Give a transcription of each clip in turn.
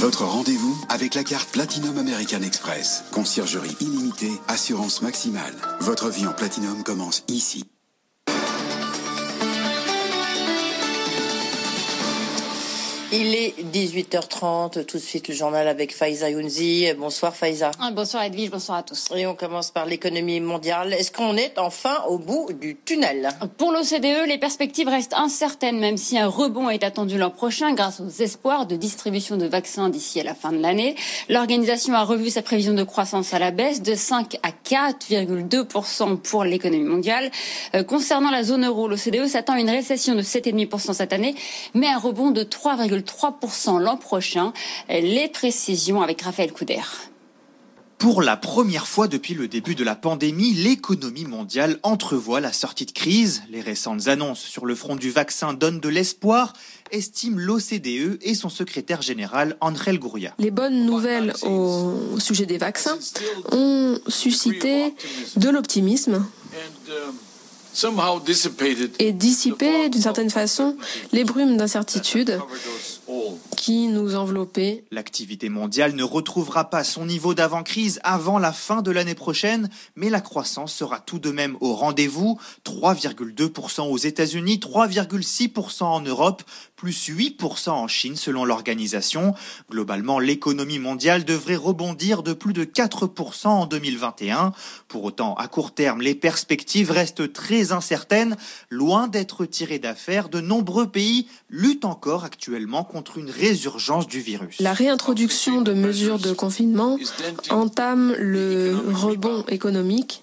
Votre rendez-vous avec la carte Platinum American Express. Conciergerie illimitée, assurance maximale. Votre vie en Platinum commence ici. Il est 18h30, tout de suite le journal avec Faiza Younzi. Bonsoir Faiza. Ah, bonsoir Edwige, bonsoir à tous. Et on commence par l'économie mondiale. Est-ce qu'on est enfin au bout du tunnel? Pour l'OCDE, les perspectives restent incertaines, même si un rebond est attendu l'an prochain grâce aux espoirs de distribution de vaccins d'ici à la fin de l'année. L'organisation a revu sa prévision de croissance à la baisse de 5 à 4,2% pour l'économie mondiale. Euh, concernant la zone euro, l'OCDE s'attend à une récession de 7,5% cette année, mais un rebond de 3, 3% l'an prochain. Les précisions avec Raphaël Couder. Pour la première fois depuis le début de la pandémie, l'économie mondiale entrevoit la sortie de crise. Les récentes annonces sur le front du vaccin donnent de l'espoir, estime l'OCDE et son secrétaire général André Gouria. Les bonnes nouvelles au sujet des vaccins ont suscité de l'optimisme et dissipé d'une certaine façon les brumes d'incertitude nous. L'activité mondiale ne retrouvera pas son niveau d'avant-crise avant la fin de l'année prochaine, mais la croissance sera tout de même au rendez-vous. 3,2% aux États-Unis, 3,6% en Europe, plus 8% en Chine selon l'organisation. Globalement, l'économie mondiale devrait rebondir de plus de 4% en 2021. Pour autant, à court terme, les perspectives restent très incertaines. Loin d'être tirées d'affaires, de nombreux pays luttent encore actuellement contre une résurgence du virus. La réintroduction de mesures de confinement entame le rebond économique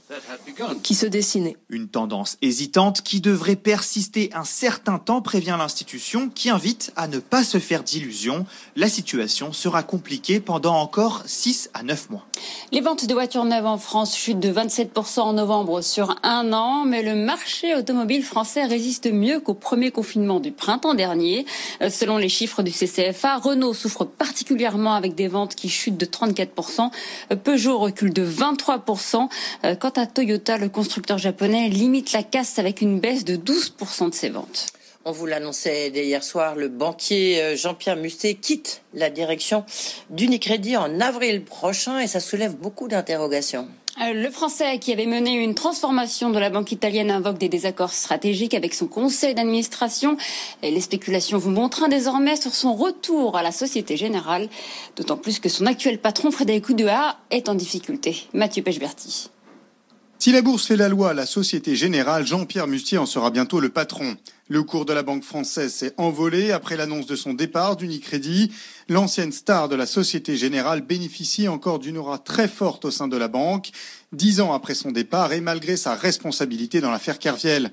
qui se dessinait. Une tendance hésitante qui devrait persister un certain temps, prévient l'institution, qui invite à ne pas se faire d'illusions. La situation sera compliquée pendant encore 6 à 9 mois. Les ventes de voitures neuves en France chutent de 27% en novembre sur un an, mais le marché automobile français résiste mieux qu'au premier confinement du printemps dernier. Euh, selon les chiffres du CCFA, Renault souffre particulièrement avec des ventes qui chutent de 34%, euh, Peugeot recule de 23%. Euh, quant à Toyota, le constructeur japonais limite la casse avec une baisse de 12% de ses ventes. On vous l'annonçait dès hier soir, le banquier euh, Jean-Pierre Mustet quitte la direction d'Unicredit en avril prochain et ça soulève beaucoup d'interrogations. Euh, le Français qui avait mené une transformation de la banque italienne invoque des désaccords stratégiques avec son conseil d'administration. Et les spéculations vont bon train désormais sur son retour à la Société Générale, d'autant plus que son actuel patron Frédéric Oudéa est en difficulté. Mathieu Pechberti. Si la bourse fait la loi, la Société Générale, Jean-Pierre Mustier en sera bientôt le patron. Le cours de la banque française s'est envolé après l'annonce de son départ d'Unicredit. L'ancienne star de la Société Générale bénéficie encore d'une aura très forte au sein de la banque, dix ans après son départ et malgré sa responsabilité dans l'affaire Kerviel.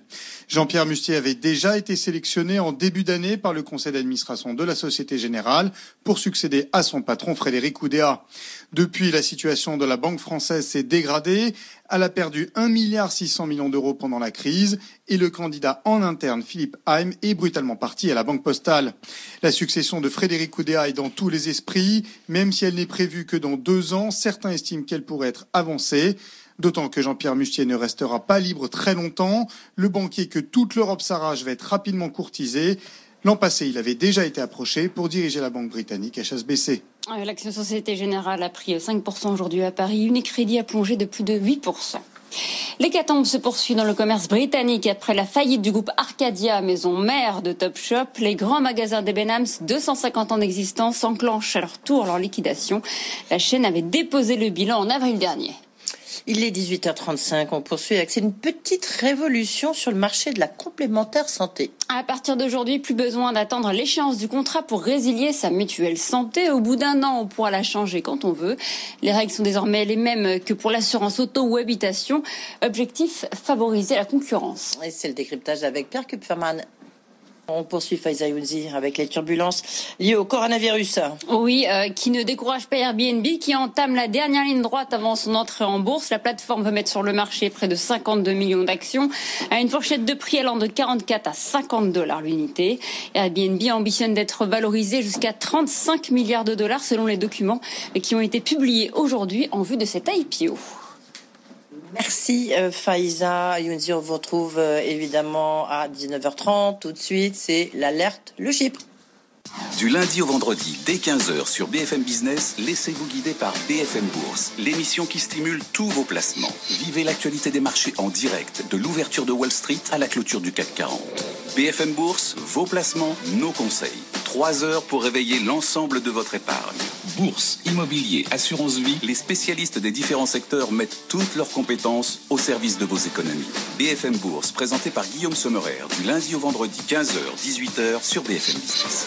Jean-Pierre Mustier avait déjà été sélectionné en début d'année par le conseil d'administration de la Société Générale pour succéder à son patron Frédéric Oudéa. Depuis, la situation de la banque française s'est dégradée. Elle a perdu 1,6 milliard d'euros pendant la crise et le candidat en interne, Haim, est brutalement parti à la Banque Postale. La succession de Frédéric Oudéa est dans tous les esprits, même si elle n'est prévue que dans deux ans, certains estiment qu'elle pourrait être avancée. D'autant que Jean-Pierre Mustier ne restera pas libre très longtemps. Le banquier que toute l'Europe s'arrache va être rapidement courtisé. L'an passé, il avait déjà été approché pour diriger la banque britannique HSBC. L'action Société Générale a pris 5% aujourd'hui à Paris. Unicredit a plongé de plus de 8%. L'hécatombe se poursuit dans le commerce britannique après la faillite du groupe Arcadia, maison mère de Topshop. Les grands magasins des Benhams, 250 ans d'existence, enclenchent à leur tour leur liquidation. La chaîne avait déposé le bilan en avril dernier. Il est 18h35. On poursuit avec une petite révolution sur le marché de la complémentaire santé. À partir d'aujourd'hui, plus besoin d'attendre l'échéance du contrat pour résilier sa mutuelle santé. Au bout d'un an, on pourra la changer quand on veut. Les règles sont désormais les mêmes que pour l'assurance auto ou habitation. Objectif, favoriser la concurrence. Et c'est le décryptage avec Pierre Kupferman. On poursuit Faiza Younzi avec les turbulences liées au coronavirus. Oui, euh, qui ne décourage pas Airbnb, qui entame la dernière ligne droite avant son entrée en bourse. La plateforme veut mettre sur le marché près de 52 millions d'actions à une fourchette de prix allant de 44 à 50 dollars l'unité. Airbnb ambitionne d'être valorisé jusqu'à 35 milliards de dollars selon les documents qui ont été publiés aujourd'hui en vue de cette IPO. Merci euh, Faiza. Younzi, on vous retrouve euh, évidemment à 19h30. Tout de suite, c'est l'alerte, le Chypre. Du lundi au vendredi, dès 15h sur BFM Business, laissez-vous guider par BFM Bourse, l'émission qui stimule tous vos placements. Vivez l'actualité des marchés en direct, de l'ouverture de Wall Street à la clôture du CAC 40. BFM Bourse, vos placements, nos conseils. Trois heures pour réveiller l'ensemble de votre épargne. Bourse, immobilier, assurance vie, les spécialistes des différents secteurs mettent toutes leurs compétences au service de vos économies. BFM Bourse, présenté par Guillaume Sommerer, du lundi au vendredi 15h, 18h sur BFM Business.